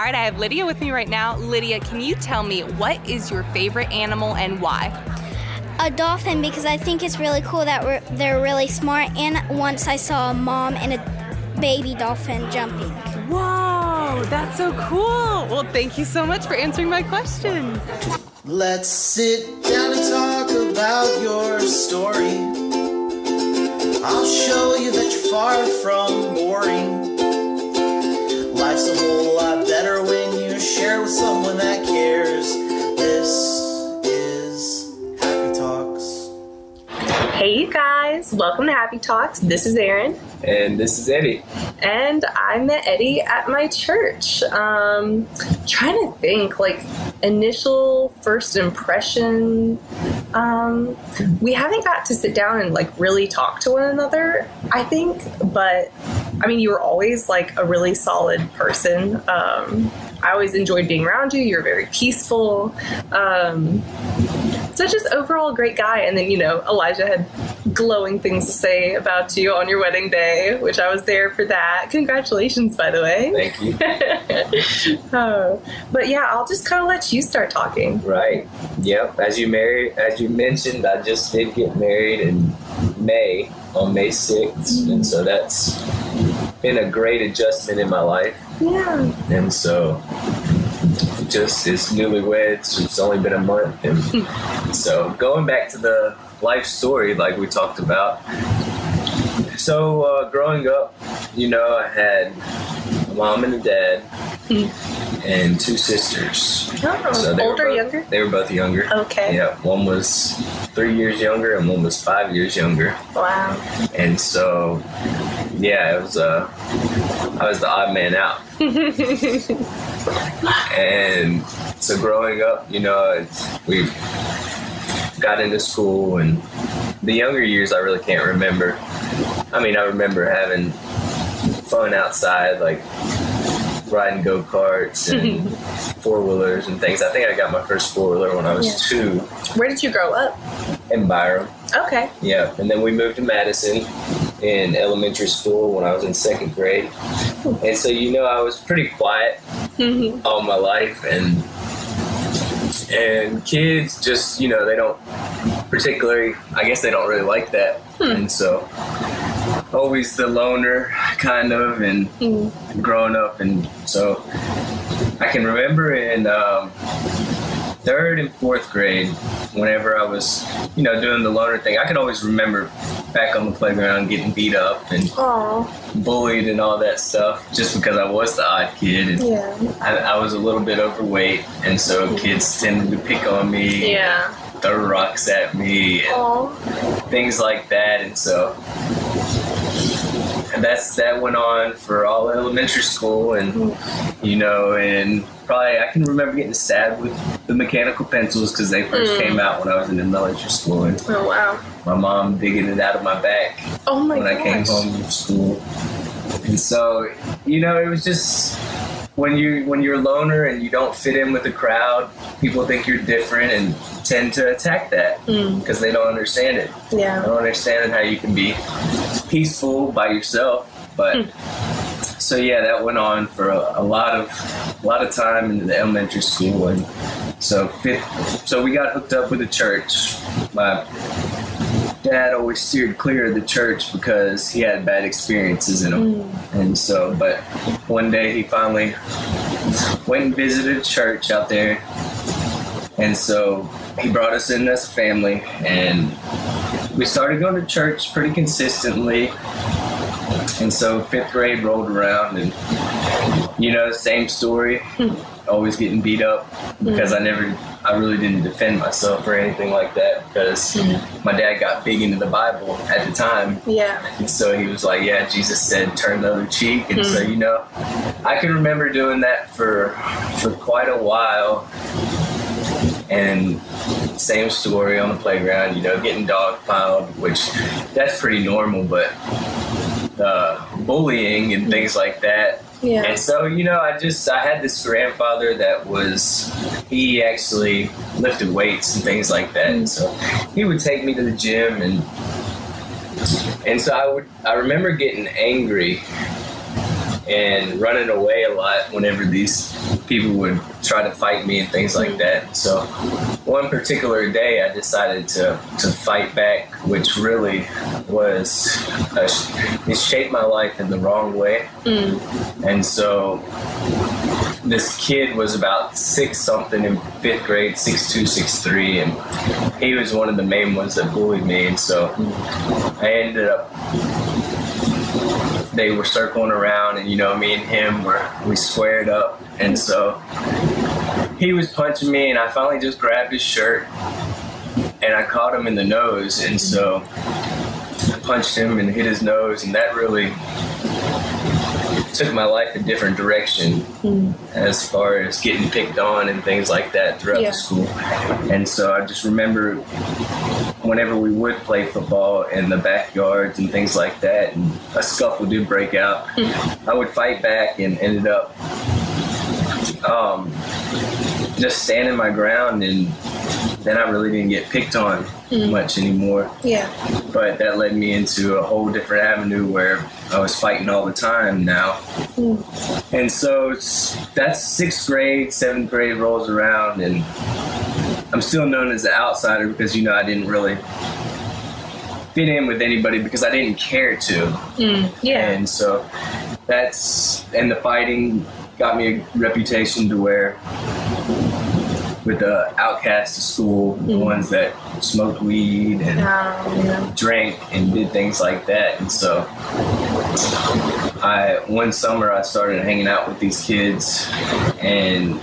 All right, I have Lydia with me right now. Lydia, can you tell me what is your favorite animal and why? A dolphin because I think it's really cool that we're, they're really smart. And once I saw a mom and a baby dolphin jumping. Whoa, that's so cool. Well, thank you so much for answering my question. Let's sit down and talk about your story. I'll show you that you're far from boring. Life's a whole lot better when you share with someone that cares. This is Happy Talks. Hey, you guys, welcome to Happy Talks. This is Erin, And this is Eddie. and I met Eddie at my church. Um, trying to think, like, initial first impression. Um, we haven't got to sit down and, like, really talk to one another, I think, but I mean, you were always, like, a really solid person. Um, I always enjoyed being around you. You're very peaceful. Um, so just overall great guy. And then, you know, Elijah had glowing things to say about you on your wedding day, which I was there for that. Congratulations, by the way. Thank you. oh, but yeah, I'll just kind of let you start talking. right. Yep. As you married, as you mentioned, I just did get married in May on May 6th, and so that's been a great adjustment in my life. Yeah. And so, just as newlyweds, it's only been a month, and so going back to the life story, like we talked about. So uh, growing up, you know, I had a mom and a dad. And two sisters. Oh, So older, both- younger? They were both younger. Okay. Yeah, one was three years younger and one was five years younger. Wow. And so, yeah, it was uh, I was the odd man out. and so growing up, you know, we got into school and the younger years I really can't remember. I mean, I remember having fun outside, like riding go karts and four wheelers and things. I think I got my first four wheeler when I was Yeah. two Where did you grow up? in Byram. Okay. Yeah, and then we moved to Madison in elementary school when I was in second grade. And so, you know, I was pretty quiet mm-hmm. all my life, and and kids just, you know, they don't particularly, I guess they don't really like that, hmm. and so always the loner kind of, and hmm. growing up, and so I can remember in. Um, third and fourth grade, whenever I was, you know, doing the loner thing, I could always remember back on the playground getting beat up and Oh, bullied and all that stuff just because I was the odd kid and yeah. I, I was a little bit overweight and so kids tended to pick on me, Yeah. throw rocks at me and Oh, things like that and so and that's that went on for all elementary school and you know and probably I can remember getting stabbed with the mechanical pencils because they first mm. came out when I was in elementary school and oh wow. my mom digging it out of my back Oh my when I came home from school. And so you know it was just when you when you're a loner and you don't fit in with the crowd people think you're different and tend to attack that mm. because they don't understand it Yeah. don't understand how you can be peaceful by yourself. But hmm. so yeah, that went on for a, a lot of a lot of time in the elementary school, and so fifth. So we got hooked up with the church. My dad always steered clear of the church because he had bad experiences in them, mm. and so. But one day he finally went and visited a church out there, and so he brought us in as a family, and we started going to church pretty consistently. And so fifth grade rolled around, and you know, same story. Hmm. Always getting beat up because hmm. I never, I really didn't defend myself or anything like that because my dad got big into the Bible at the time. Yeah. And so he was like, Yeah, Jesus said, turn the other cheek. And so, you know, I can remember doing that for for quite a while. And same story on the playground, you know, getting dog piled, which that's pretty normal, but uh, bullying and things like that. Yeah. And so, you know, I just I had this grandfather that was he actually lifted weights and things like that. And so he would take me to the gym and and so I would I remember getting angry and running away a lot whenever these people would try to fight me and things like mm-hmm. that. So one particular day I decided to, to fight back, which really was, uh, a, it shaped my life in the wrong way. Mm. And so this kid was about six something in fifth grade, six two, six three, and he was one of the main ones that bullied me. And so I ended up. They were circling around, and you know, me and him were we squared up, and so he was punching me, and I finally just grabbed his shirt, and I caught him in the nose, and so I punched him and hit his nose, and that really took my life a different direction hmm. as far as getting picked on and things like that throughout Yeah. the school. And so I just remember whenever we would play football in the backyards and things like that, and a scuffle did break out, hmm. I would fight back and ended up um, just standing my ground and then I really didn't get picked on hmm. much anymore Yeah. but that led me into a whole different avenue where I was fighting all the time now. Hmm. And so that's sixth grade, seventh grade rolls around, and I'm still known as the outsider because you know I didn't really fit in with anybody because I didn't care to. Hmm. Yeah. And so that's and the fighting got me a reputation to where with the outcasts of school, the ones that smoked weed and Um, yeah. drank and did things like that. And so I one summer I started hanging out with these kids and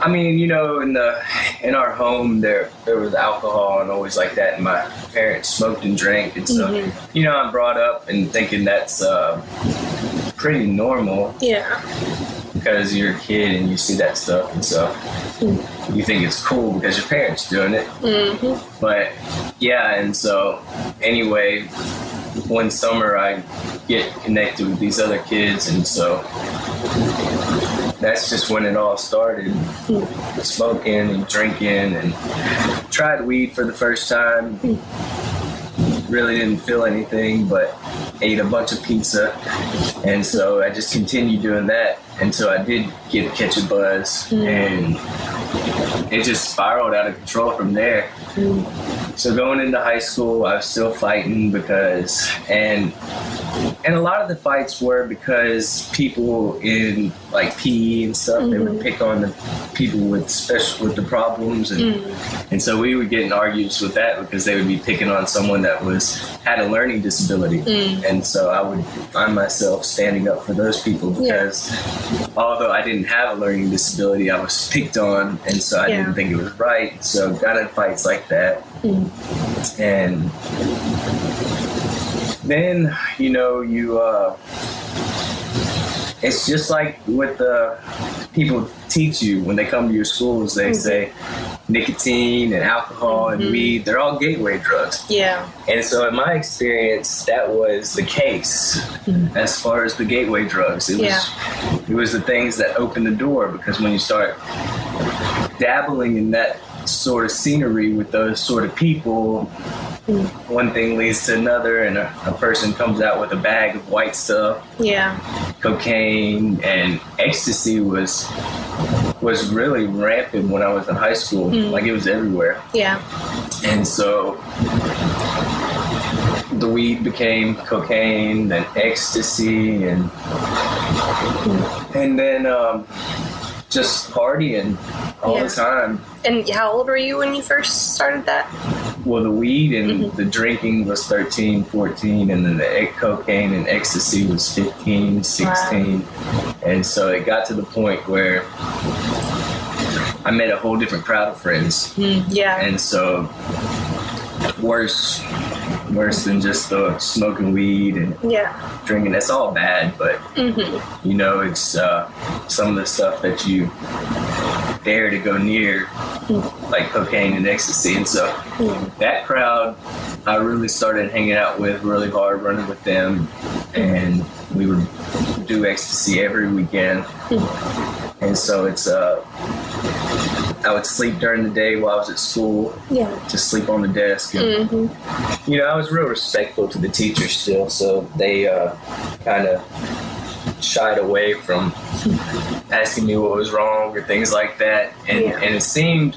I mean, you know, in the in our home there there was alcohol and always like that and my parents smoked and drank and so mm-hmm. you know, I'm brought up and thinking that's uh, pretty normal Yeah. because you're a kid and you see that stuff, and so mm-hmm. you think it's cool because your parents doing it. Mm-hmm. But yeah, and so anyway, one summer I get connected with these other kids, and so that's just when it all started. Smoking and drinking, and tried weed for the first time. Really didn't feel anything, but ate a bunch of pizza, and so I just continued doing that until I did get catch a buzz, and it just spiraled out of control from there. So going into high school, I was still fighting because, and and a lot of the fights were because people in like PE and stuff they would mm-hmm. pick on the people with special with the problems, and mm. and so we would get in arguments with that because they would be picking on someone that was had a learning disability, mm. and so I would find myself standing up for those people because although I didn't have a learning disability, I was picked on, and so I Yeah. didn't think it was right. So got in fights like that, mm. and then you know you. Uh, it's just like what the people teach you when they come to your schools. They mm-hmm. say nicotine and alcohol and mm-hmm. weed, they're all gateway drugs. Yeah. And so, in my experience, that was the case mm-hmm. as far as the gateway drugs. It was, Yeah. it was the things that opened the door because when you start dabbling in that sort of scenery with those sort of people, one thing leads to another, and a, a person comes out with a bag of white stuff, Yeah. cocaine, and ecstasy was was really rampant when I was in high school. Like it was everywhere. Yeah. And so the weed became cocaine, then ecstasy, and and then um, just partying all Yeah. the time. And how old were you when you first started that? Well, the weed and mm-hmm. the drinking was 13, 14, and then the cocaine and ecstasy was 15, 16. And so it got to the point where I met a whole different crowd of friends. Hmm, yeah. and so worse worse than just the smoking weed and yeah. drinking. That's all bad but you know it's uh, some of the stuff that you dare to go near like cocaine and ecstasy and so that crowd i really started hanging out with really hard running with them and we would do ecstasy every weekend. And so it's uh I would sleep during the day while I was at school, Yeah. just sleep on the desk. And, Mm-hmm. You know, I was real respectful to the teachers still, so they uh, kind of shied away from asking me what was wrong or things like that. And, Yeah. and it seemed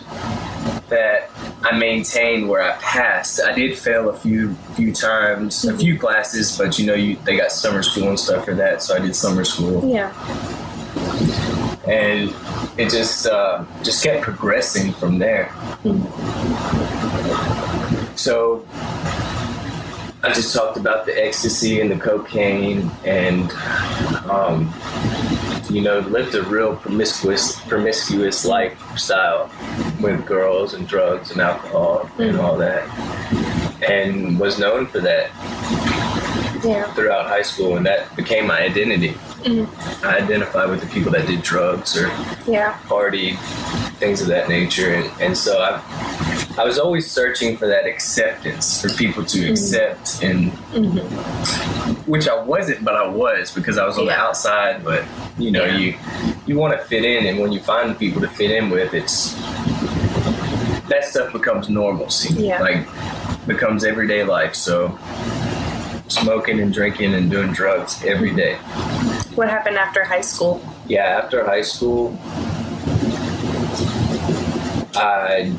that I maintained where I passed. I did fail a few few times, a few classes, but you know, you they got summer school and stuff for that, so I did summer school Yeah. And it just uh, just kept progressing from there. So I just talked about the ecstasy and the cocaine, and um, you know, lived a real promiscuous promiscuous lifestyle with girls and drugs and alcohol and all that, and was known for that Yeah. throughout high school, and that became my identity. Mm-hmm. I identify with the people that did drugs or Yeah. party, things of that nature, and, and so I, I was always searching for that acceptance for people to mm-hmm. accept, and mm-hmm. which I wasn't, but I was because I was on the outside. But you know, Yeah. you you want to fit in, and when you find the people to fit in with, it's that stuff becomes normalcy, Yeah. like becomes everyday life. So smoking and drinking and doing drugs every day. What happened after high school? Yeah, after high school, I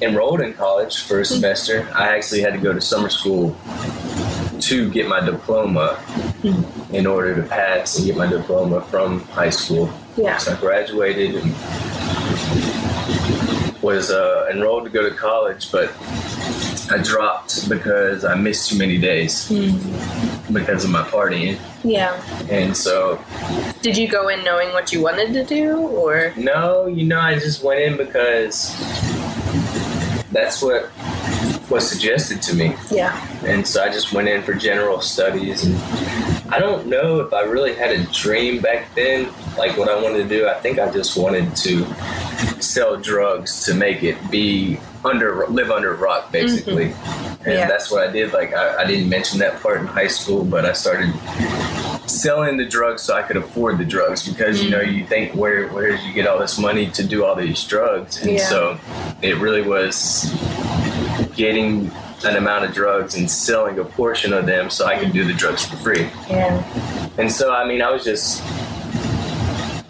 enrolled in college for a semester. I actually had to go to summer school to get my diploma in order to pass and get my diploma from high school. Yeah. So I graduated and was uh, enrolled to go to college, but I dropped because I missed too many days hmm. because of my partying. Yeah. And so Did you go in knowing what you wanted to do, or? No, you know, I just went in because that's what was suggested to me. Yeah. And so I just went in for general studies. And I don't know if I really had a dream back then, like what I wanted to do. I think I just wanted to sell drugs to make it be under, live under rock, mm-hmm. basically. And Yeah. that's what I did. Like, I, I didn't mention that part in high school, but I started selling the drugs so I could afford the drugs because you know mm. you think where where did you get all this money to do all these drugs and Yeah. so it really was getting an amount of drugs and selling a portion of them so I could do the drugs for free Yeah. and so I mean I was just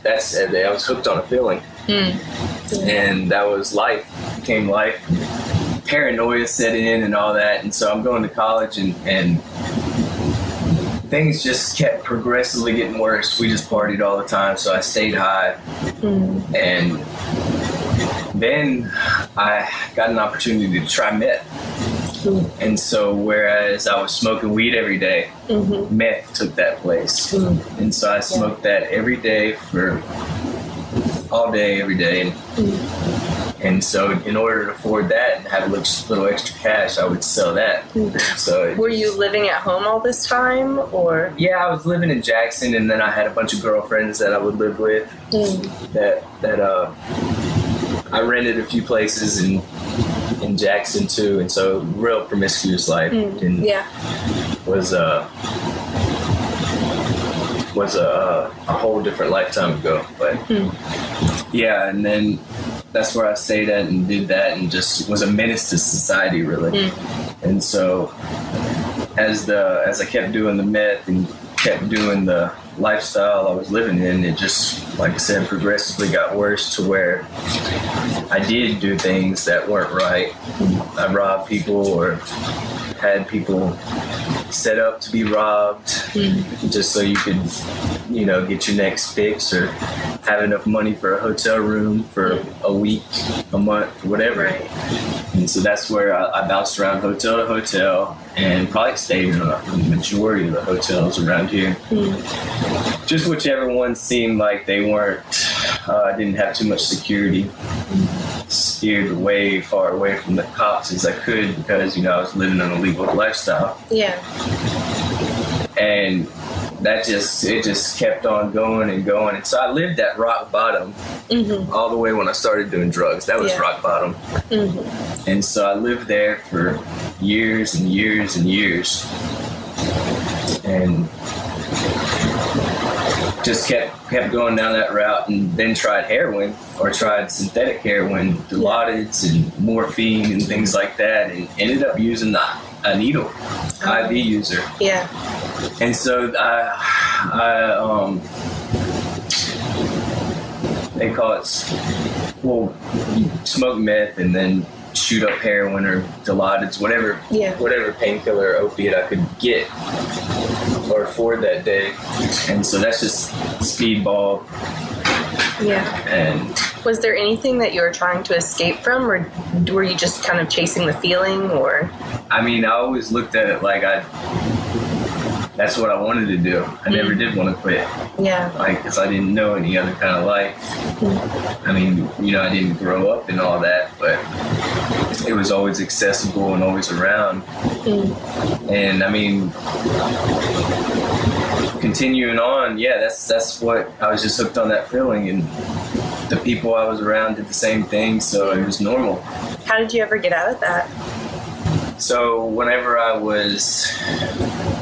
that's I was hooked on a feeling hmm. and that was life became life paranoia set in and all that and so I'm going to college and and things just kept progressively getting worse. We just partied all the time, so I stayed high. Hmm. And then I got an opportunity to try meth. Mm-hmm. And so, whereas I was smoking weed every day, mm-hmm. meth took that place. Mm-hmm. And so I smoked that every day for all day, every day. And, and so, in order to afford that and have a little, little extra cash, I would sell that. So, Were you living at home all this time, or? yeah, I was living in Jackson, and then I had a bunch of girlfriends that I would live with. Mm. That that uh, I rented a few places in in Jackson too, and so real promiscuous life, mm, and Yeah. was uh was a, a whole different lifetime ago. But hmm. yeah, and then that's where I stayed at and did that, and just was a menace to society, really. Hmm. And so as the as I kept doing the meth and kept doing the lifestyle I was living in, it just like I said, progressively got worse to where I did do things that weren't right. I robbed people or had people set up to be robbed mm-hmm. just so you could, you know, get your next fix or have enough money for a hotel room for a week, a month, whatever. Right. And so that's where I, I bounced around hotel to hotel and probably stayed in the majority of the hotels around here. Hmm. Just whichever ones seemed like they weren't, uh, didn't have too much security. Steered way far away from the cops as I could because, you know, I was living an illegal lifestyle Yeah. and that just it just kept on going and going and so i lived at rock bottom mm-hmm. all the way when i started doing drugs that was Yeah. rock bottom mm-hmm. and so i lived there for years and years and years and just kept kept going down that route and then tried heroin or tried synthetic heroin, Dilaudid and morphine and things like that, and ended up using the, a needle, IV user. Yeah. And so I, I um, they call it, well, you smoke meth and then shoot up heroin or Dilaudid, whatever, Yeah. whatever painkiller or opiate I could get or afford that day. And so that's just speedball Yeah. and Was there anything that you were trying to escape from, or were you just kind of chasing the feeling, or? I mean, I always looked at it like I. That's what I wanted to do. I never did want to quit, Yeah. like, because I didn't know any other kind of life. I mean, you know, I didn't grow up and all that, but it was always accessible and always around. And I mean, continuing on, yeah, that's that's what I was just hooked on that feeling, and the people I was around did the same thing, so it was normal. How did you ever get out of that? So whenever I was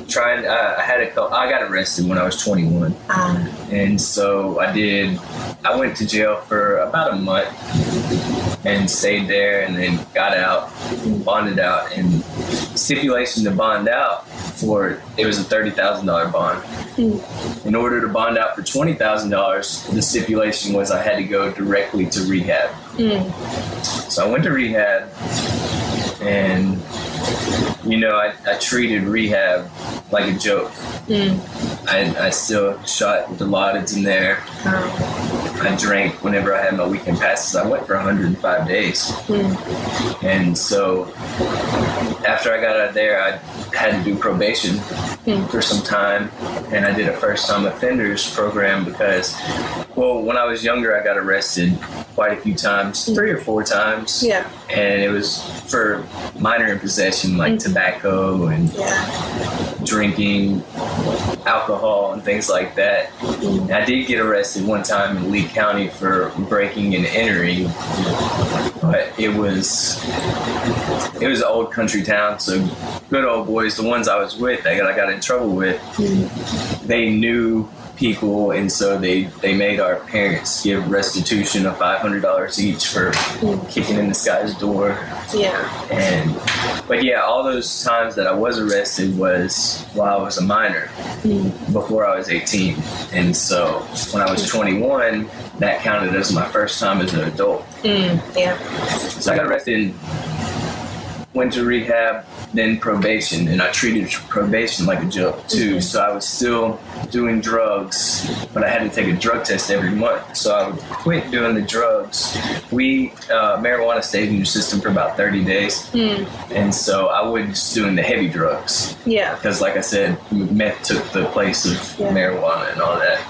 trying, uh, I had a, I got arrested when I was 21, Um, and so I did. I went to jail for about a month and stayed there, and then got out, bonded out, and stipulation to bond out for it was a thirty thousand dollar bond. In order to bond out for twenty thousand dollars, the stipulation was I had to go directly to rehab. So I went to rehab, and you know, I, I treated rehab like a joke. Hmm. I, I still shot Dilaudid in there. Oh. I drank whenever I had my weekend passes. I went for 105 days. Hmm. And so after I got out of there, I had to do probation hmm. for some time. And I did a first time offenders program because, well, when I was younger, I got arrested quite a few times, mm-hmm. three or four times. Yeah. And it was for minor in possession, like mm-hmm. tobacco and yeah. drinking, alcohol, and things like that. And I did get arrested one time in Lee County for breaking and entering, but it was it was an old country town, so good old boys, the ones I was with, that I got in trouble with, they knew people, and so they they made our parents give restitution of five hundred dollars each for kicking in this guy's door. Yeah. and but yeah all those times that i was arrested was while i was a minor before i was 18 and so when i was 21 that counted as my first time as an adult. Mm, yeah. so i got arrested went to rehab then probation and i treated probation like a joke too. So i was still doing drugs but i had to take a drug test every month. So i would quit doing the drugs. We uh, marijuana stayed in your system for about 30 days. And so I was just doing the heavy drugs. Yeah. because, like I said, meth took the place of Yeah. marijuana and all that.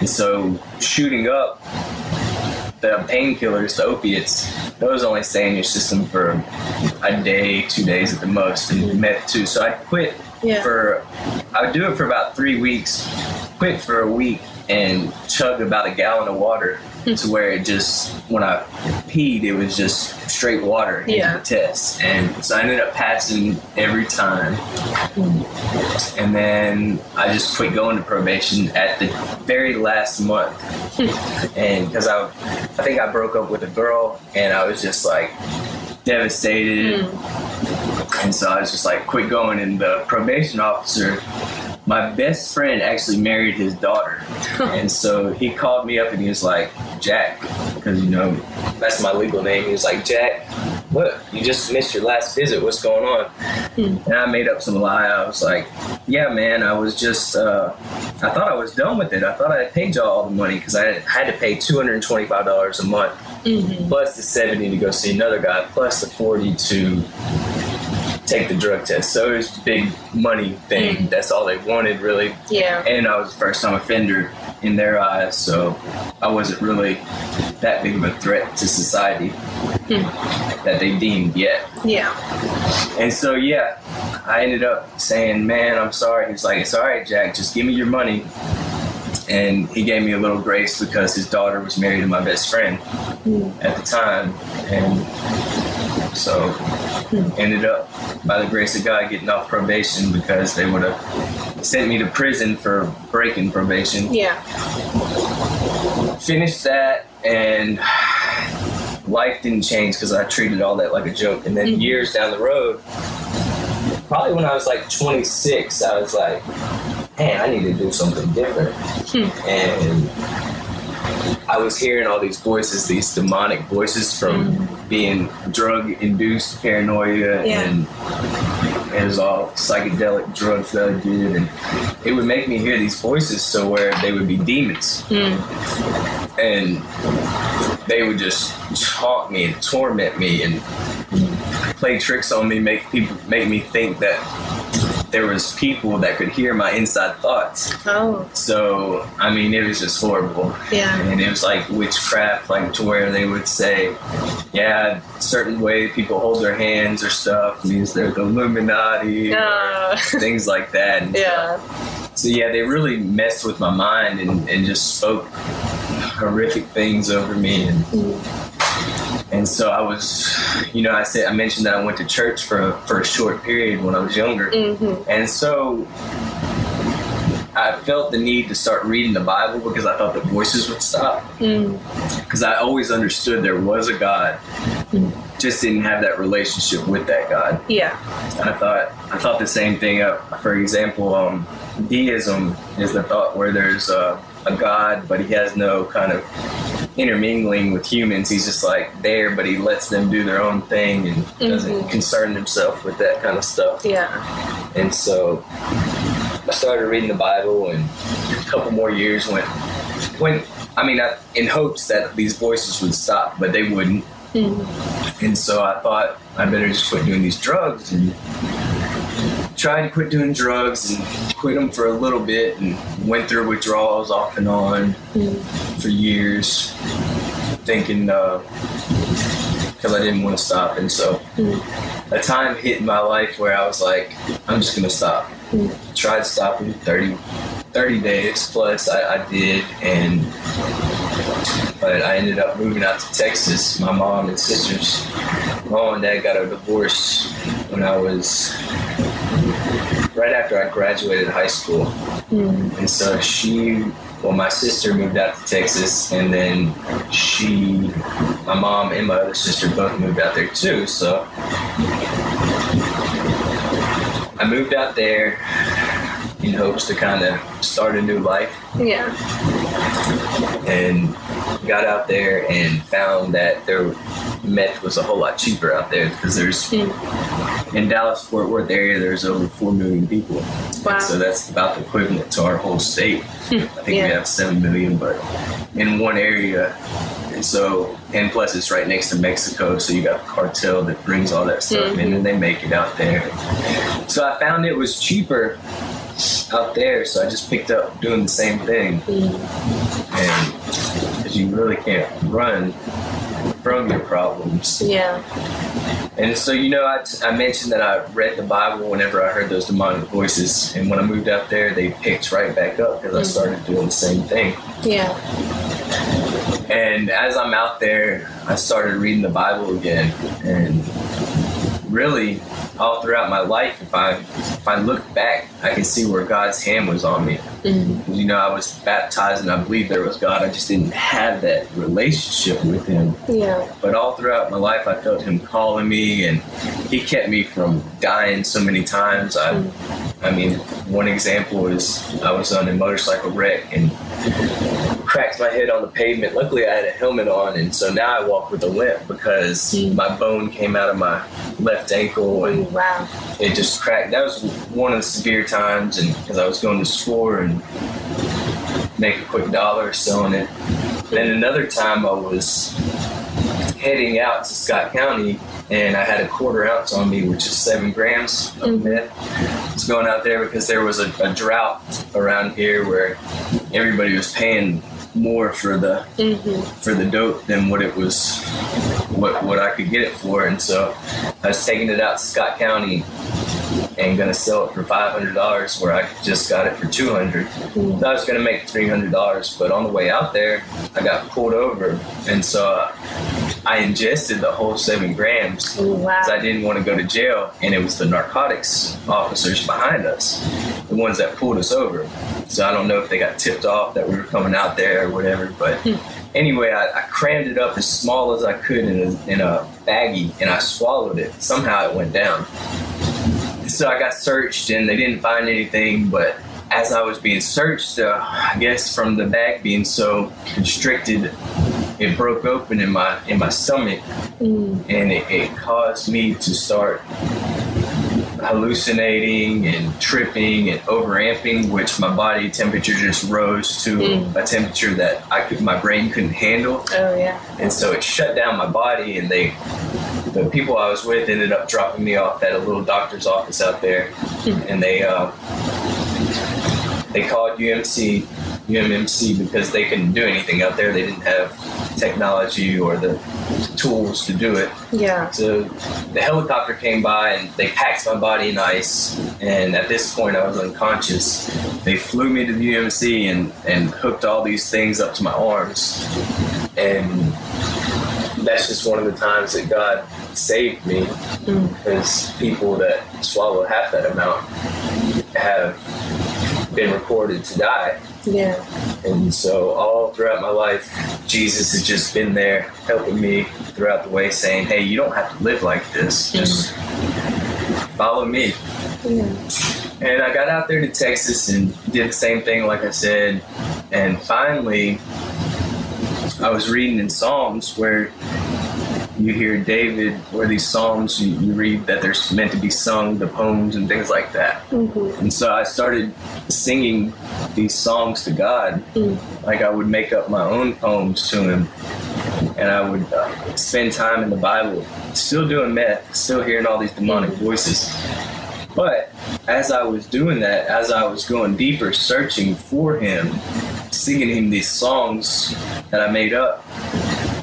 And so shooting up the painkillers, the opiates, those only stay in your system for a day, two days at the most, and meth too. So I quit Yeah. for, I would do it for about three weeks, quit for a week, and chug about a gallon of water to hmm. where it just, when I peed, it was just straight water into Yeah. the test. And so I ended up passing every time. Hmm. And then I just quit going to probation at the very last month. Hmm. and because I, I think I broke up with a girl and I was just like devastated. And so I was just like, quit going. And the probation officer, my best friend actually married his daughter. and so he called me up and he was like, Jack, because you know, that's my legal name. He was like, Jack, look, you just missed your last visit. What's going on? And I made up some lie. I was like, yeah, man, I was just, uh, I thought I was done with it. I thought I had paid y'all all the money because I had to pay $225 a month plus the 70 to go see another guy, plus the 40 to take the drug test. So it was a big money thing. Hmm. That's all they wanted, really. Yeah. And I was a first time offender in their eyes, so I wasn't really that big of a threat to society hmm. that they deemed yet. Yeah. And so, yeah, I ended up saying, Man, I'm sorry. He's like, It's all right, Jack, just give me your money. And he gave me a little grace because his daughter was married to my best friend hmm. at the time. And so ended up, by the grace of God, getting off probation because they would have sent me to prison for breaking probation. Yeah. Finished that, and life didn't change because I treated all that like a joke. And then Mhm. years down the road, probably when I was like 26, I was like, man, I need to do something different. And I was hearing all these voices, these demonic voices from mm-hmm. being drug induced paranoia Yeah. and it was all psychedelic drugs that I did. And it would make me hear these voices so where they would be demons. Mm. And they would just taunt me and torment me and play tricks on me make people make me think that there was people that could hear my inside thoughts Oh. so i mean it was just horrible Yeah. and it was like witchcraft like to where they would say yeah certain way people hold their hands or stuff means they're the illuminati Uh, things like that and yeah. so yeah, they really messed with my mind and, and just spoke horrific things over me and and so I was, you know, I said I mentioned that I went to church for for a short period when I was younger, Mm-hmm. and so I felt the need to start reading the Bible because I thought the voices would stop. Mm. Because I always understood there was a God, just didn't have that relationship with that God. Yeah. I thought I thought the same thing. Uh, for example, um, deism is the thought where there's uh, a God, but he has no kind of intermingling with humans. He's just like there, but he lets them do their own thing and doesn't Mhm. concern himself with that kind of stuff. Yeah. And so I started reading the Bible, and a couple more years went. Went. I mean, I, in hopes that these voices would stop, but they wouldn't. Mm. And so I thought I better just quit doing these drugs and tried to quit doing drugs and quit them for a little bit and went through withdrawals off and on for years, thinking uh, because I didn't want to stop. And so a time hit in my life where I was like, I'm just going to stop. Tried stopping 30, 30 days plus I, I did. And but I ended up moving out to Texas. My mom and sisters, mom and dad got a divorce when I was right after I graduated high school. Hmm. And so she, well, my sister moved out to Texas, and then she, my mom and my other sister both moved out there too. So I moved out there in hopes to kind of start a new life Yeah. and got out there and found that their meth was a whole lot cheaper out there because there's hmm. In Dallas Fort Worth area there's over four million people. Wow. So that's about the equivalent to our whole state. Hmm. I think Yeah. we have seven million, but in one area. And so, and plus it's right next to Mexico, so you got the cartel that brings all that stuff in, and mm-hmm. they make it out there. So I found it was cheaper out there, so I just picked up doing the same thing. Mm. And because you really can't run from your problems. Yeah. And so, you know, I, I mentioned that I read the Bible whenever I heard those demonic voices. And when I moved out there, they picked right back up because I mm. started doing the same thing. Yeah. And as I'm out there, I started reading the Bible again. And really, all throughout my life, if I if I look back, I can see where God's hand was on me. Mm-hmm. You know, I was baptized and I believed there was God. I just didn't have that relationship with Him. Yeah. But all throughout my life, I felt Him calling me, and He kept me from dying so many times. I, mm-hmm. I mean, one example is I was on a motorcycle wreck and cracked my head on the pavement. Luckily, I had a helmet on, and so now I walk with a limp because mm-hmm. my bone came out of my left ankle and Wow. it just cracked. That was one of the severe times, and because I was going to store and make a quick dollar selling it. Then another time I was heading out to Scott County, and I had a quarter ounce on me, which is seven grams of mm. meth. I was going out there because there was a, a drought around here where everybody was paying more for the mm-hmm. for the dope than what it was what what I could get it for. And so I was taking it out to Scott County and gonna sell it for five hundred dollars where I just got it for two hundred. So mm-hmm. I was gonna make three hundred dollars, but on the way out there I got pulled over. And so I ingested the whole seven grams Ooh, wow. because I didn't want to go to jail, and it was the narcotics officers behind us, the ones that pulled us over. So I don't know if they got tipped off that we were coming out there or whatever, but anyway, I, I crammed it up as small as I could in a, in a baggie, and I swallowed it. Somehow it went down. So I got searched, and they didn't find anything, but as I was being searched, uh, I guess from the bag being so constricted, it broke open in my in my stomach, mm. and it, it caused me to start hallucinating and tripping and overamping, which my body temperature just rose to mm. a temperature that I could my brain couldn't handle, oh yeah. and so it shut down my body. And they, the people I was with, ended up dropping me off at a little doctor's office out there, hmm. and they. Uh, they called UMC, UMMC because they couldn't do anything out there. They didn't have technology or the tools to do it. Yeah. So the helicopter came by and they packed my body in ice. And at this point, I was unconscious. They flew me to the UMC and, and hooked all these things up to my arms. And that's just one of the times that God saved me mm. because people that swallow half that amount have been reported to die. Yeah. And so all throughout my life, Jesus has just been there helping me throughout the way, saying, Hey, you don't have to live like this. Just follow me. Yeah. And I got out there to Texas and did the same thing, like I said. And finally, I was reading in Psalms where you hear David, or these Psalms you, you read that they're meant to be sung, the poems and things like that. Mm-hmm. And so I started singing these songs to God. Mm. Like I would make up my own poems to Him. And I would uh, spend time in the Bible, still doing meth, still hearing all these demonic mm-hmm. voices. But as I was doing that, as I was going deeper, searching for Him, singing Him these songs that I made up,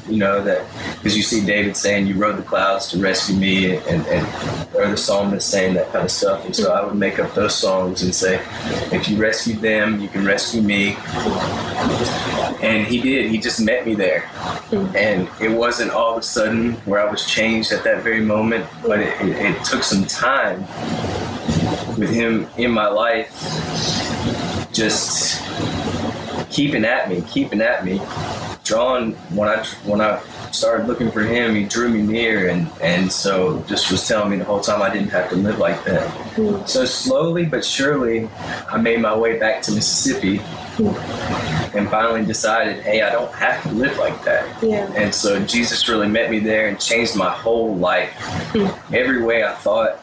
you know, that because you see David saying, You rode the clouds to rescue me, and, and or the psalmist saying that kind of stuff. And so I would make up those songs and say, If you rescue them, you can rescue me. And he did. He just met me there. And it wasn't all of a sudden where I was changed at that very moment, but it, it, it took some time with him in my life, just keeping at me, keeping at me, drawing when I when I started looking for him, he drew me near, and and so just was telling me the whole time I didn't have to live like that. Hmm. So slowly but surely, I made my way back to Mississippi, hmm. and finally decided, hey, I don't have to live like that. Yeah. And so Jesus really met me there and changed my whole life. Hmm. Every way I thought,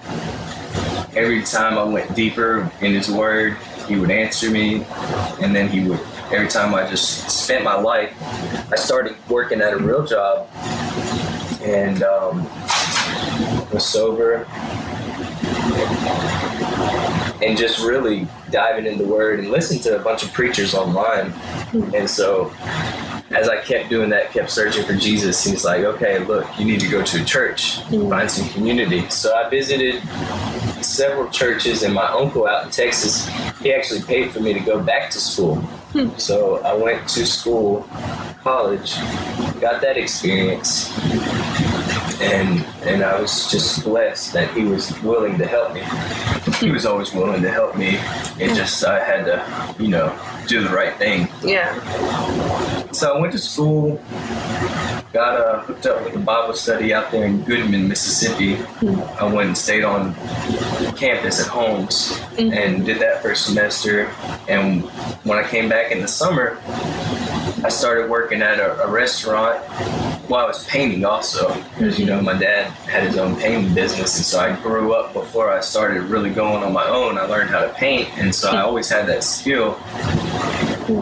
every time I went deeper in His Word, He would answer me, and then He would. Every time I just spent my life, I started working at a real job, and um, was sober, and just really diving into the Word and listening to a bunch of preachers online, and so as I kept doing that, kept searching for Jesus, he's like, okay, look, you need to go to a church, find some community. So I visited several churches, and my uncle out in Texas, he actually paid for me to go back to school. So I went to school, college, got that experience, and and I was just blessed that he was willing to help me. He was always willing to help me. It mm. just I had to, you know, do the right thing. Yeah. So I went to school, got uh, hooked up with a Bible study out there in Goodman, Mississippi. Mm. I went and stayed on campus at Holmes mm. and did that first semester. And when I came back in the summer, I started working at a, a restaurant. Well, I was painting also, because you know my dad had his own painting business, and so I grew up before I started really going on my own. I learned how to paint, and so I always had that skill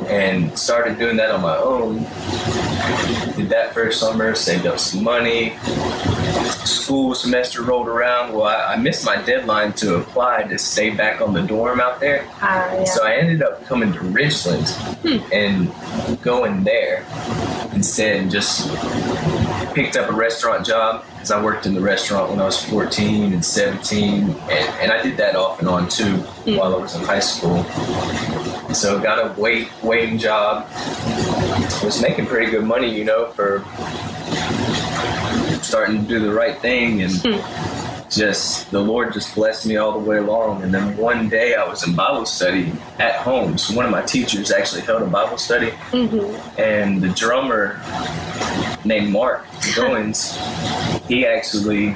and started doing that on my own. Did that first summer, saved up some money. School semester rolled around. Well, I, I missed my deadline to apply to stay back on the dorm out there. Ah, yeah. So I ended up coming to Richland and going there instead and just picked up a restaurant job because I worked in the restaurant when I was 14 and 17 and, and I did that off and on too mm. while I was in high school. So got a wait waiting job. Was making pretty good money, you know, for starting to do the right thing and hmm. Just the Lord just blessed me all the way along. And then one day I was in Bible study at home. So one of my teachers actually held a Bible study, mm-hmm. and the drummer named Mark Goins, he actually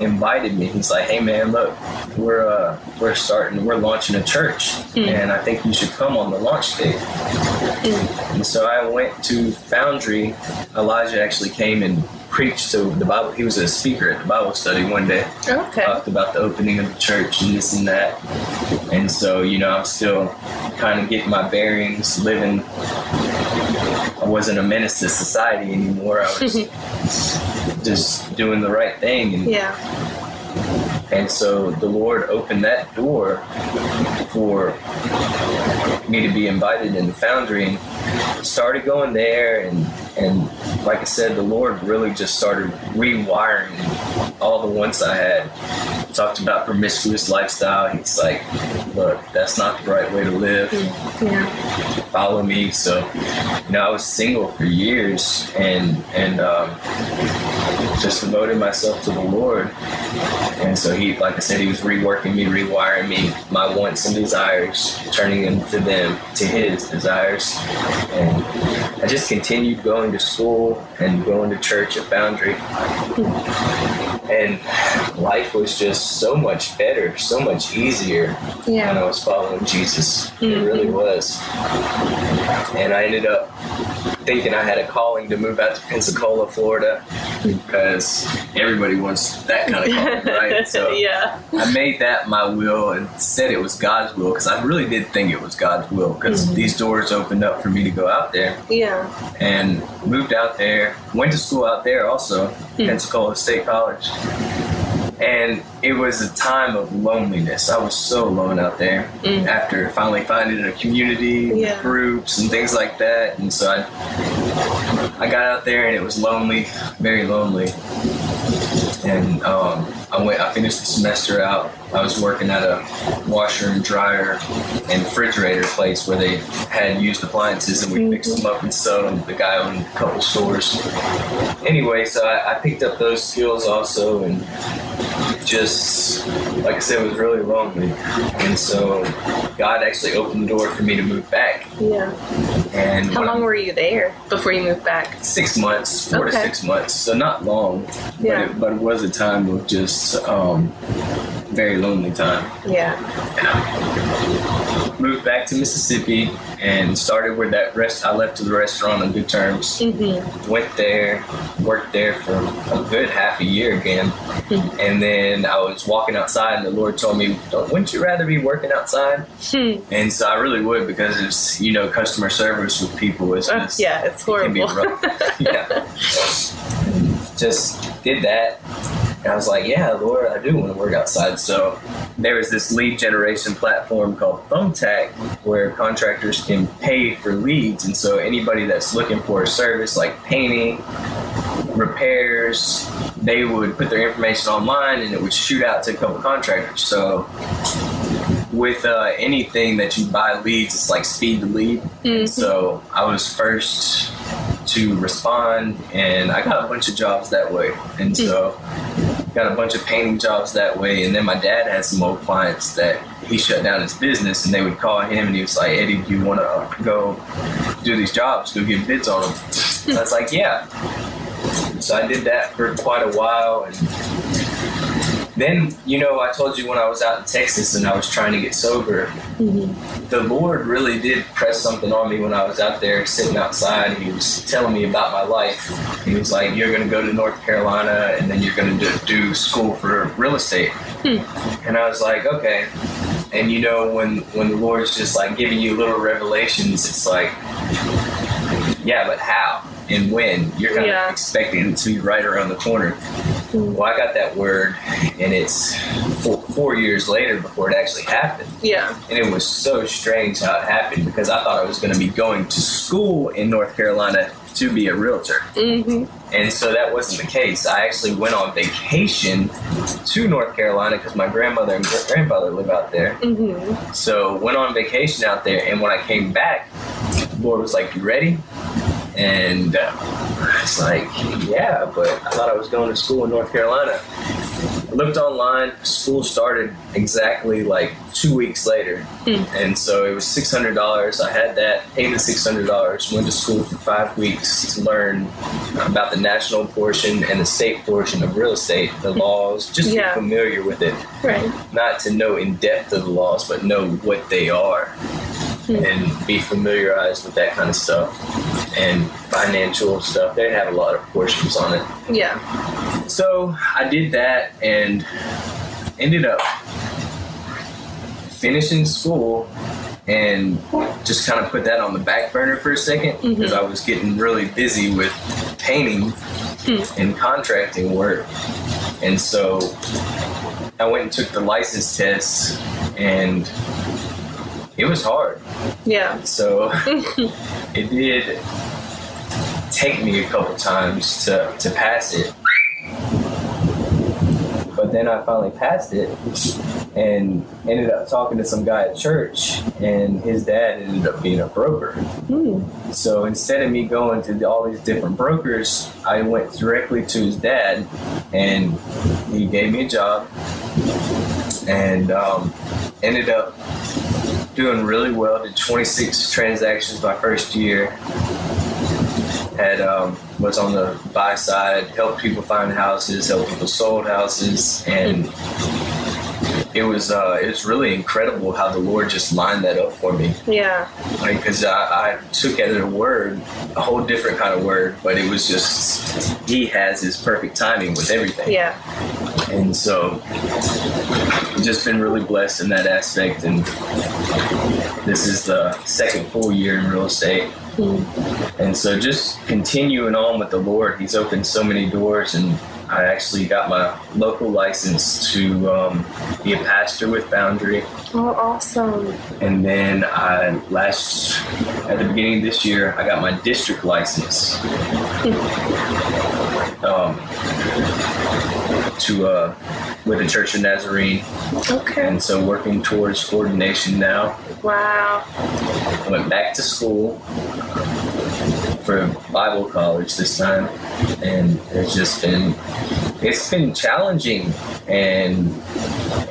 invited me. He's like, "Hey man, look, we're uh, we're starting, we're launching a church, mm. and I think you should come on the launch day." Mm. And so I went to Foundry. Elijah actually came and preached to the Bible. He was a speaker at the Bible study one day. Oh, okay. Talked about the opening of the church and this and that. And so, you know, I'm still kind of getting my bearings, living. I wasn't a menace to society anymore. I was just doing the right thing. And Yeah. and so the Lord opened that door for me to be invited in the foundry and started going there and and like I said, the Lord really just started rewiring all the wants I had. Talked about promiscuous lifestyle. He's like, look, that's not the right way to live Yeah. follow me. So, you know, I was single for years and and um, just devoted myself to the Lord. And so he, like I said, he was reworking me, rewiring me, my wants and desires, turning them to them, to his desires. And I just continued going to school and going to church at Foundry. And life was just so much better, so much easier when I was following Jesus. It mm-hmm. really was. And I ended up thinking I had a calling to move out to Pensacola, Florida, because everybody wants that kind of calling, right? So yeah. I made that my will and said it was God's will because I really did think it was God's will because mm-hmm. these doors opened up for me to go out there Yeah. and moved out there. Went to school out there also, hmm. Pensacola State College. And it was a time of loneliness. I was so alone out there mm. after finally finding a community, Yeah. groups, and things like that. And so I, I got out there and it was lonely, very lonely. And um, I went. I finished the semester out. I was working at a washer and dryer and refrigerator place where they had used appliances, and we fixed them up and sold them. The guy owned a couple stores. Anyway, so I, I picked up those skills also, and just like I said, it was really lonely. And so God actually opened the door for me to move back. Yeah. And How when I- long were you there before you moved back? six months, four to six months. So not long, Yeah. but, it, but it was a time of just um, very lonely time. Yeah. Moved back to Mississippi and started with that rest. I left to the restaurant on good terms. Mm-hmm. Went there, worked there for a good half a year again, and then I was walking outside, and the Lord told me, "Wouldn't you rather be working outside?" And so I really would because it's you know customer service with people is Uh, yeah, it's it horrible. rough. yeah. Just did that. And I was like, yeah, Lord, I do want to work outside. So there was this lead generation platform called Thumbtack where contractors can pay for leads. And so anybody that's looking for a service like painting, repairs, they would put their information online and it would shoot out to a couple contractors. So with uh, anything that you buy leads, it's like speed to lead. And so I was first to respond, and I got a bunch of jobs that way. And so got a bunch of painting jobs that way. And then my dad had some old clients that he shut down his business, and they would call him, and he was like, "Eddie, do you want to go do these jobs? Go get bids on them." I was like, "Yeah." So I did that for quite a while, and then you know I told you when I was out in Texas and I was trying to get sober, mm-hmm. the Lord really did press something on me when I was out there sitting outside. He was telling me about my life. He was like, "You're going to go to North Carolina and then you're going to do, school for real estate." Hmm. And I was like, "Okay." And you know when when the Lord's just like giving you little revelations, it's like, yeah, but how and when? You're kind Yeah. of expecting it to be right around the corner. Well, I got that word, and it's four, four years later before it actually happened. Yeah. And it was so strange how it happened because I thought I was going to be going to school in North Carolina to be a realtor. Mm-hmm. And so that wasn't the case. I actually went on vacation to North Carolina because my grandmother and grandfather live out there. Mm-hmm. So went on vacation out there, and when I came back, the Lord was like, "You ready?" And uh, it's like, yeah, but I thought I was going to school in North Carolina. I looked online, school started exactly like two weeks later. And so it was $600. I had that, paid the $600, went to school for five weeks to learn about the national portion and the state portion of real estate, the laws, just Yeah. be familiar with it Right. not to know in depth of the laws, but know what they are and be familiarized with that kind of stuff and financial stuff. They have a lot of portions on it. Yeah. So I did that and ended up finishing school and just kind of put that on the back burner for a second mm-hmm. because I was getting really busy with painting hmm. and contracting work. And so I went and took the license test and it was hard. Yeah. So it did take me a couple times to, to pass it. But then I finally passed it and ended up talking to some guy at church, and his dad ended up being a broker. So instead of me going to all these different brokers, I went directly to his dad, and he gave me a job, and um, ended up doing really well. Did 26 transactions my first year. Had um, was on the buy side, helped people find houses, helped people sold houses, and it was uh, it was really incredible how the Lord just lined that up for me. Yeah. Like, because I, I took it as a word, a whole different kind of word, but it was just He has His perfect timing with everything. Yeah. And so, just been really blessed in that aspect. And this is the second full year in real estate. And so, just continuing on with the Lord, He's opened so many doors. And I actually got my local license to um, be a pastor with Foundry. Oh, awesome. And then I last at the beginning of this year, I got my district license. Um, to uh, with the Church of Nazarene, Okay. and so working towards coordination now. Wow. I went back to school for Bible college this time, and it's just been it's been challenging and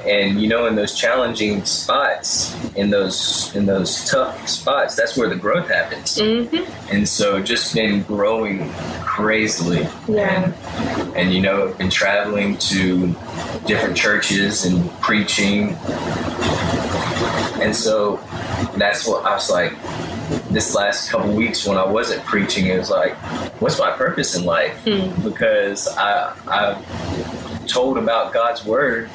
and you know in those challenging spots in those in those tough spots that's where the growth happens Mm-hmm. and so just been growing crazily Yeah. and, and you know been traveling to different churches and preaching and so that's what I was like this last couple weeks when I wasn't preaching it was like what's my purpose in life? Hmm. Because I I told about God's word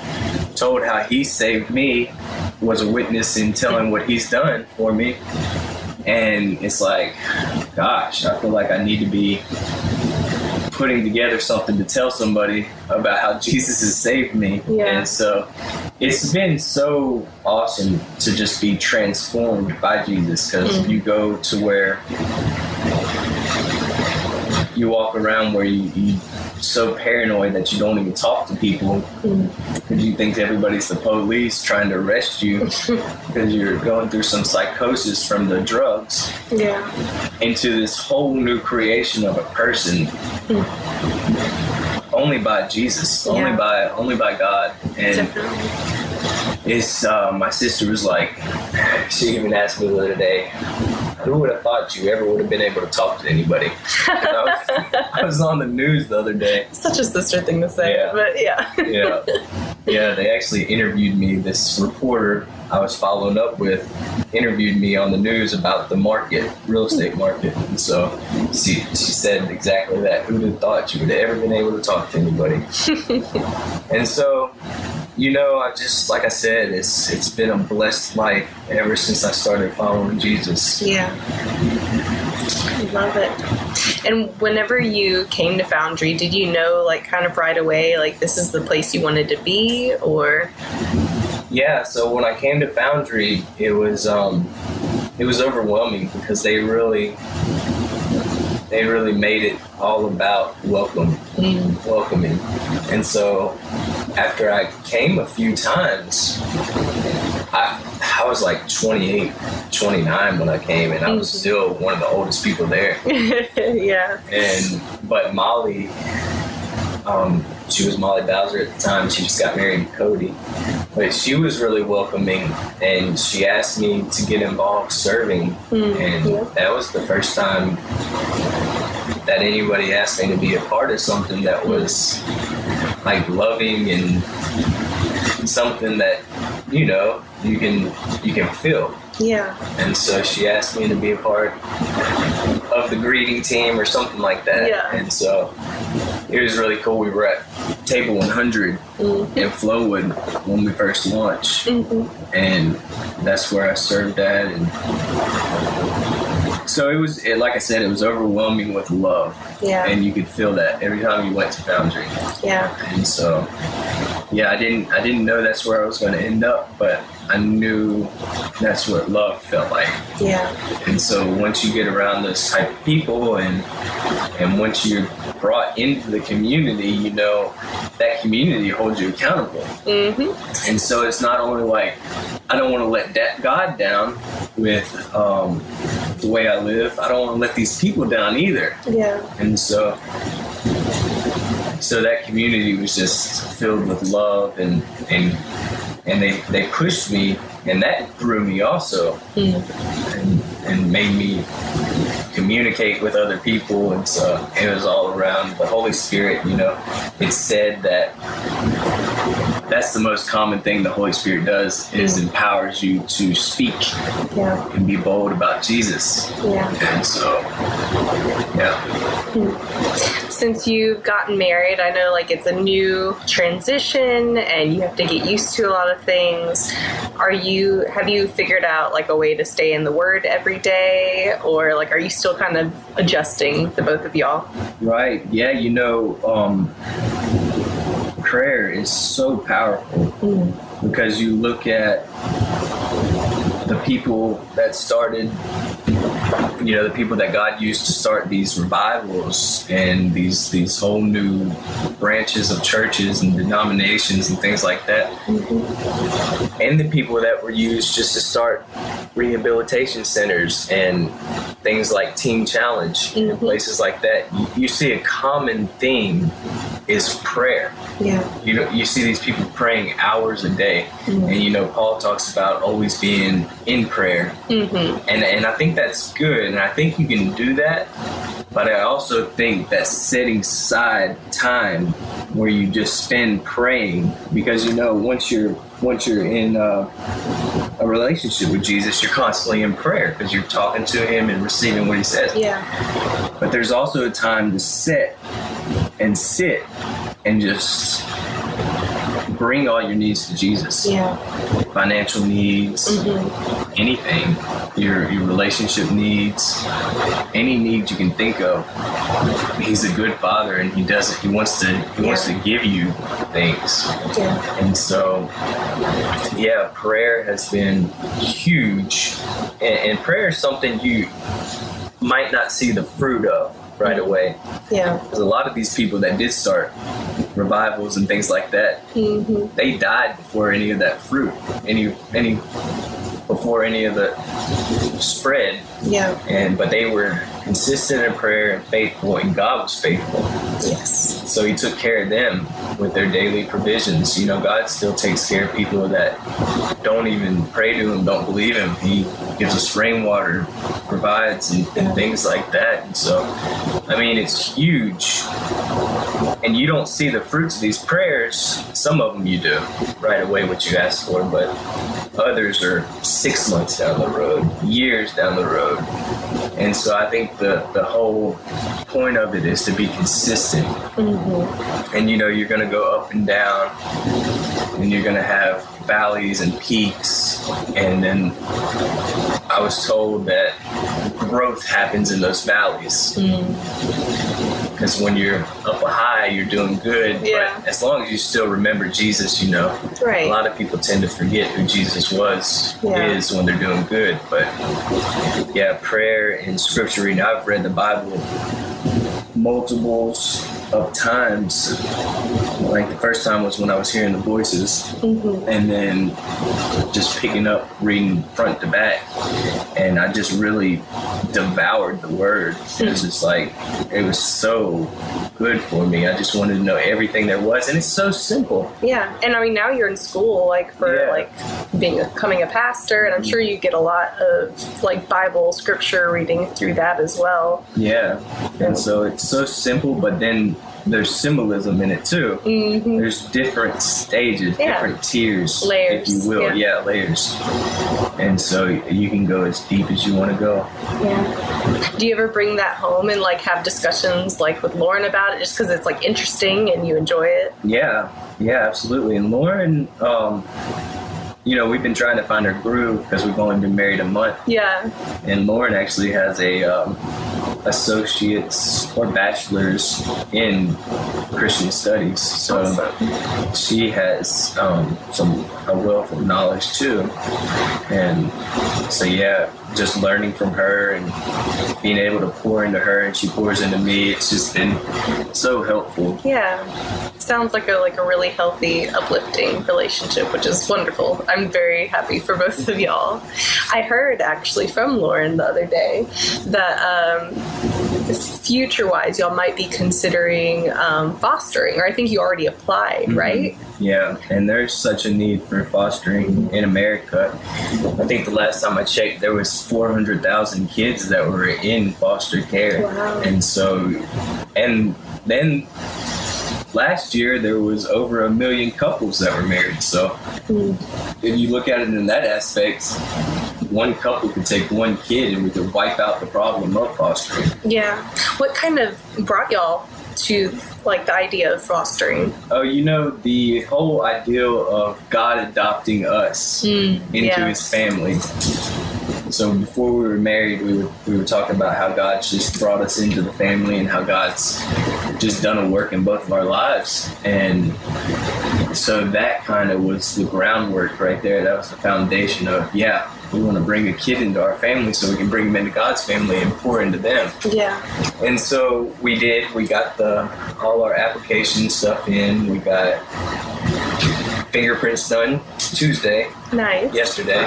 told how he saved me was a witness in telling what he's done for me. And it's like gosh I feel like I need to be putting together something to tell somebody about how Jesus has saved me. Yeah. And so it's been so awesome to just be transformed by Jesus because mm. you go to where you walk around where you, you so paranoid that you don't even talk to people because you think everybody's the police trying to arrest you because you're going through some psychosis from the drugs Yeah. into this whole new creation of a person only by Jesus, only by only by God. And Definitely. it's uh, my sister was like, she even asked me the other day, who would have thought you ever would have been able to talk to anybody? I, was, I was on the news the other day. Such a sister thing to say, Yeah. but yeah. Yeah, yeah. They actually interviewed me. This reporter I was following up with interviewed me on the news about the market, real estate market, and so she she said exactly that. Who'd have thought you would have ever been able to talk to anybody? and so, you know, I just like I said, it's it's been a blessed life ever since I started following Jesus. Yeah. I love it. And whenever you came to Foundry, did you know, like, kind of right away, like, this is the place you wanted to be? Or, Yeah, so when I came to Foundry, it was um, it was overwhelming because they really they really made it all about welcome, welcoming. And so after I came a few times, I I was like 28, 29 when I came, and I was Mhm. still one of the oldest people there. yeah. And but Molly, um, she was Molly Bowser at the time. She just got married to Cody, but she was really welcoming, and she asked me to get involved serving, Mm, and yeah. that was the first time that anybody asked me to be a part of something that was like loving and something that you know you can you can feel Yeah. and so she asked me to be a part of the greeting team or something like that. Yeah. And so it was really cool. We were at table 100 Mm. in Flowood when we first launched, mm-hmm. and that's where I served at. And so it was, it, like I said, it was overwhelming with love, Yeah. and you could feel that every time you went to Foundry. yeah. And so, yeah, I didn't, I didn't know that's where I was going to end up, but I knew that's what love felt like. Yeah. And so once you get around those type of people and and once you're brought into the community, you know that community holds you accountable. Mm-hmm. And so it's not only like I don't want to let that God down with um, the way I live. I don't want to let these people down either. Yeah. And so so that community was just filled with love and and and they they pushed me and that grew me also Mm. and, and made me communicate with other people and so it was all around the holy spirit you know it said that that's the most common thing the holy spirit does is empowers you to speak Yeah. and be bold about jesus Yeah. and so yeah Since you've gotten married, I know like it's a new transition and you have to get used to a lot of things. Are you have you figured out like a way to stay in the word every day or like are you still kind of adjusting the both of y'all? Right. Yeah, you know, um, prayer is so powerful because you look at the people that started, you know, the people that God used to start these revivals and these these whole new branches of churches and denominations and things like that, and the people that were used just to start rehabilitation centers and things like Teen Challenge and Mhm. places like that. You see a common theme is prayer. Yeah. You know, you see these people praying hours a day, Mhm. and you know Paul talks about always being in prayer, Mm-hmm. and and I think that's good, and I think you can do that. But I also think that setting aside time where you just spend praying, because you know once you're once you're in uh, a relationship with Jesus, you're constantly in prayer because you're talking to Him and receiving what He says. Yeah. But there's also a time to sit and sit and just bring all your needs to Jesus. Yeah. Financial needs, Mm-hmm. anything, your your relationship needs, any need you can think of. He's a good father and he does it. He wants to he wants to give you things. Yeah. And so, yeah, prayer has been huge. And, and prayer is something you might not see the fruit of right away. Yeah. Because a lot of these people that did start revivals and things like that, Mm-hmm. they died before any of that fruit, any any before any of the spread. Yeah. And but they were consistent in prayer and faithful, and God was faithful. Yes. So he took care of them with their daily provisions. You know, God still takes care of people that don't even pray to him, don't believe him. He gives us rainwater, provides, and, and things like that. And so, I mean, it's huge. And you don't see the fruits of these prayers. Some of them you do right away, what you ask for, but others are six months down the road, years down the road. And so I think the, the whole point of it is to be consistent Mm-hmm. and you know you're gonna go up and down and you're gonna have valleys and peaks and then i was told that growth happens in those valleys because when you're up high you're doing good Yeah. but as long as you still remember jesus you know Right. a lot of people tend to forget who jesus was Yeah. is when they're doing good but yeah prayer and scripture reading i've read the bible multiples of times, like the first time was when I was hearing the voices, mm-hmm. and then just picking up reading front to back, and I just really devoured the word. It was just like it was so good for me. I just wanted to know everything there was, and it's so simple. Yeah, and I mean now you're in school, like for Yeah. like being a, becoming a pastor, and I'm sure you get a lot of like Bible scripture reading through that as well. Yeah, and so it's so simple, but then there's symbolism in it too. There's different stages, Yeah. different tiers, Layers, if you will. yeah. Yeah. layers. And so you can go as deep as you want to go. Yeah. Do you ever bring that home and like have discussions like with Lauren about it, just because it's like interesting and you enjoy it? Yeah, yeah, absolutely. And Lauren, um, you know, we've been trying to find our groove because we've only been married a month. Yeah. and Lauren actually has a um, associate's or bachelor's in Christian studies. So she has um, some a wealth of knowledge too, and so yeah, just learning from her and being able to pour into her, and she pours into me. It's just been so helpful. Yeah. Sounds like a like a really healthy, uplifting relationship, which is wonderful. I'm very happy for both of y'all. I heard actually from Lauren the other day that um, future wise, y'all might be considering um, fostering, or I think you already applied, right? Yeah, and there's such a need for fostering in America. I think the last time I checked, there was 400,000 kids that were in foster care, Wow. and so, and then last year there was over a million couples that were married. So, hmm. if you look at it in that aspect, one couple could take one kid and we could wipe out the problem of fostering. Yeah. What kind of brought y'all to like the idea of fostering? Oh, you know, the whole ideal of God adopting us hmm, into yeah. his family. So before we were married, we were, we were talking about how God's just brought us into the family and how God's just done a work in both of our lives. And so that kind of was the groundwork right there. That was the foundation of, yeah, we want to bring a kid into our family so we can bring them into God's family and pour into them. Yeah. And so we did. We got the all our application stuff in. We got fingerprints done Tuesday, Nice. yesterday.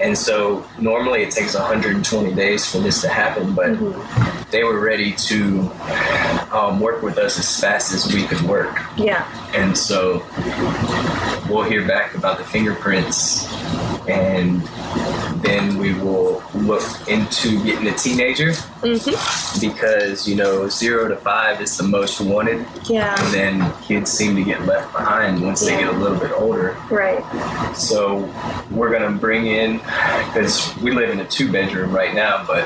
And so normally it takes 120 days for this to happen, but they were ready to um, work with us as fast as we could work. Yeah. And so we'll hear back about the fingerprints and then we will look into getting a teenager. Because you know zero to five is the most wanted. Yeah. and then kids seem to get left behind once they get a little bit older. Right. so we're gonna bring in because we live in a two bedroom right now but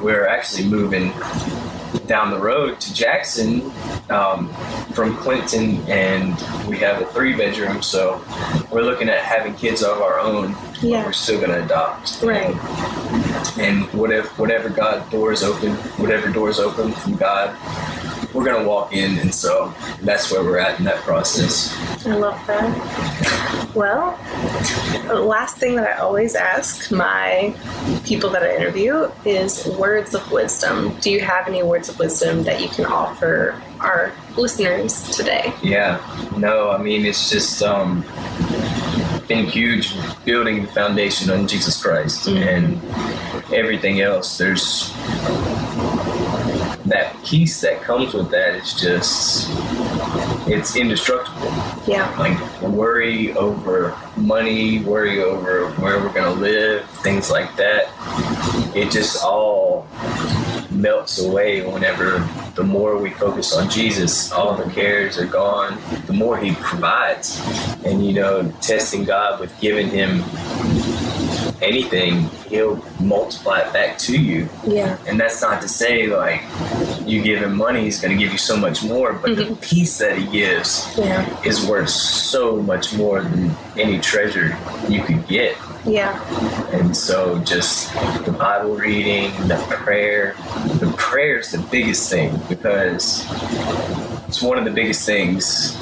we're actually moving down the road to jackson um, from clinton and we have a three bedroom so we're looking at having kids of our own Yeah. we're still gonna adopt Right. and whatever whatever God doors open, whatever doors open from God, we're gonna walk in, and so that's where we're at in that process. I love that. Well, the last thing that I always ask my people that I interview is words of wisdom. Do you have any words of wisdom that you can offer our listeners today? Yeah, no, I mean it's just um, been huge building the foundation on Jesus Christ mm. and everything else. There's that peace that comes with that is just it's indestructible. Yeah. like worry over money, worry over where we're gonna live, things like that. It just all melts away whenever the more we focus on Jesus, all the cares are gone, the more he provides. And you know, testing God with giving him anything, he'll multiply it back to you. Yeah. And that's not to say like you give him money, he's gonna give you so much more, but the mm-hmm. peace that he gives Yeah. is worth so much more than any treasure you could get. Yeah. And so just the Bible reading, the prayer, the prayer is the biggest thing because it's one of the biggest things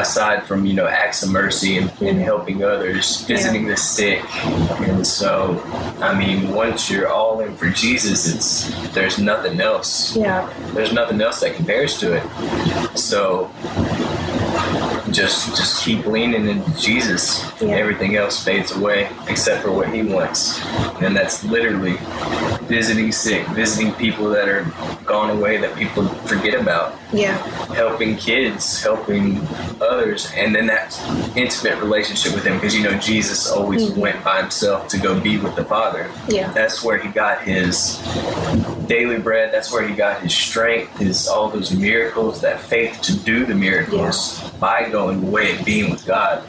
aside from you know acts of mercy and, and mm-hmm. helping others, visiting the sick, and so I mean, once you're all in for Jesus, it's there's nothing else. Yeah. There's nothing else that compares to it. So just just keep leaning into Jesus. Yeah. Everything else fades away except for what He wants, and that's literally visiting sick, visiting people that are gone away that people forget about, Yeah. helping kids, helping others, and then that intimate relationship with Him because you know Jesus always mm-hmm. went by Himself to go be with the Father. Yeah. That's where He got His daily bread. That's where He got His strength, His all those miracles, that faith to do the miracles by going away and being with God.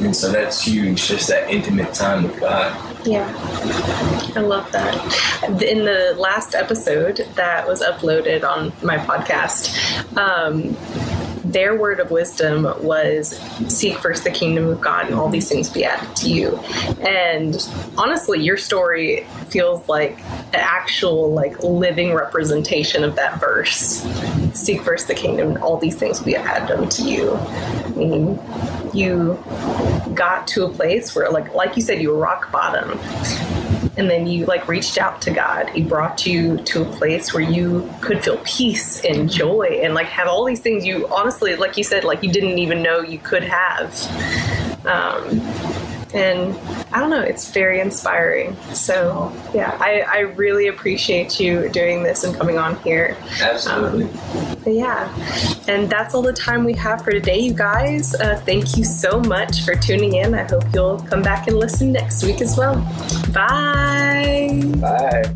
And so that's huge, just that intimate time with God. Yeah, I love that. In the last episode that was uploaded on my podcast, um, their word of wisdom was seek first the kingdom of God and all these things be added to you. And honestly, your story feels like an actual, like, living representation of that verse. Seek first the kingdom and all these things will be added unto you. I mean, you got to a place where, like, like you said, you were rock bottom and then you like reached out to God. He brought you to a place where you could feel peace and joy and like have all these things you honestly, like you said, like you didn't even know you could have. Um, and I don't know, it's very inspiring. So yeah, I, I really appreciate you doing this and coming on here. Absolutely. But yeah, and that's all the time we have for today, you guys. Uh, thank you so much for tuning in. I hope you'll come back and listen next week as well. Bye. Bye.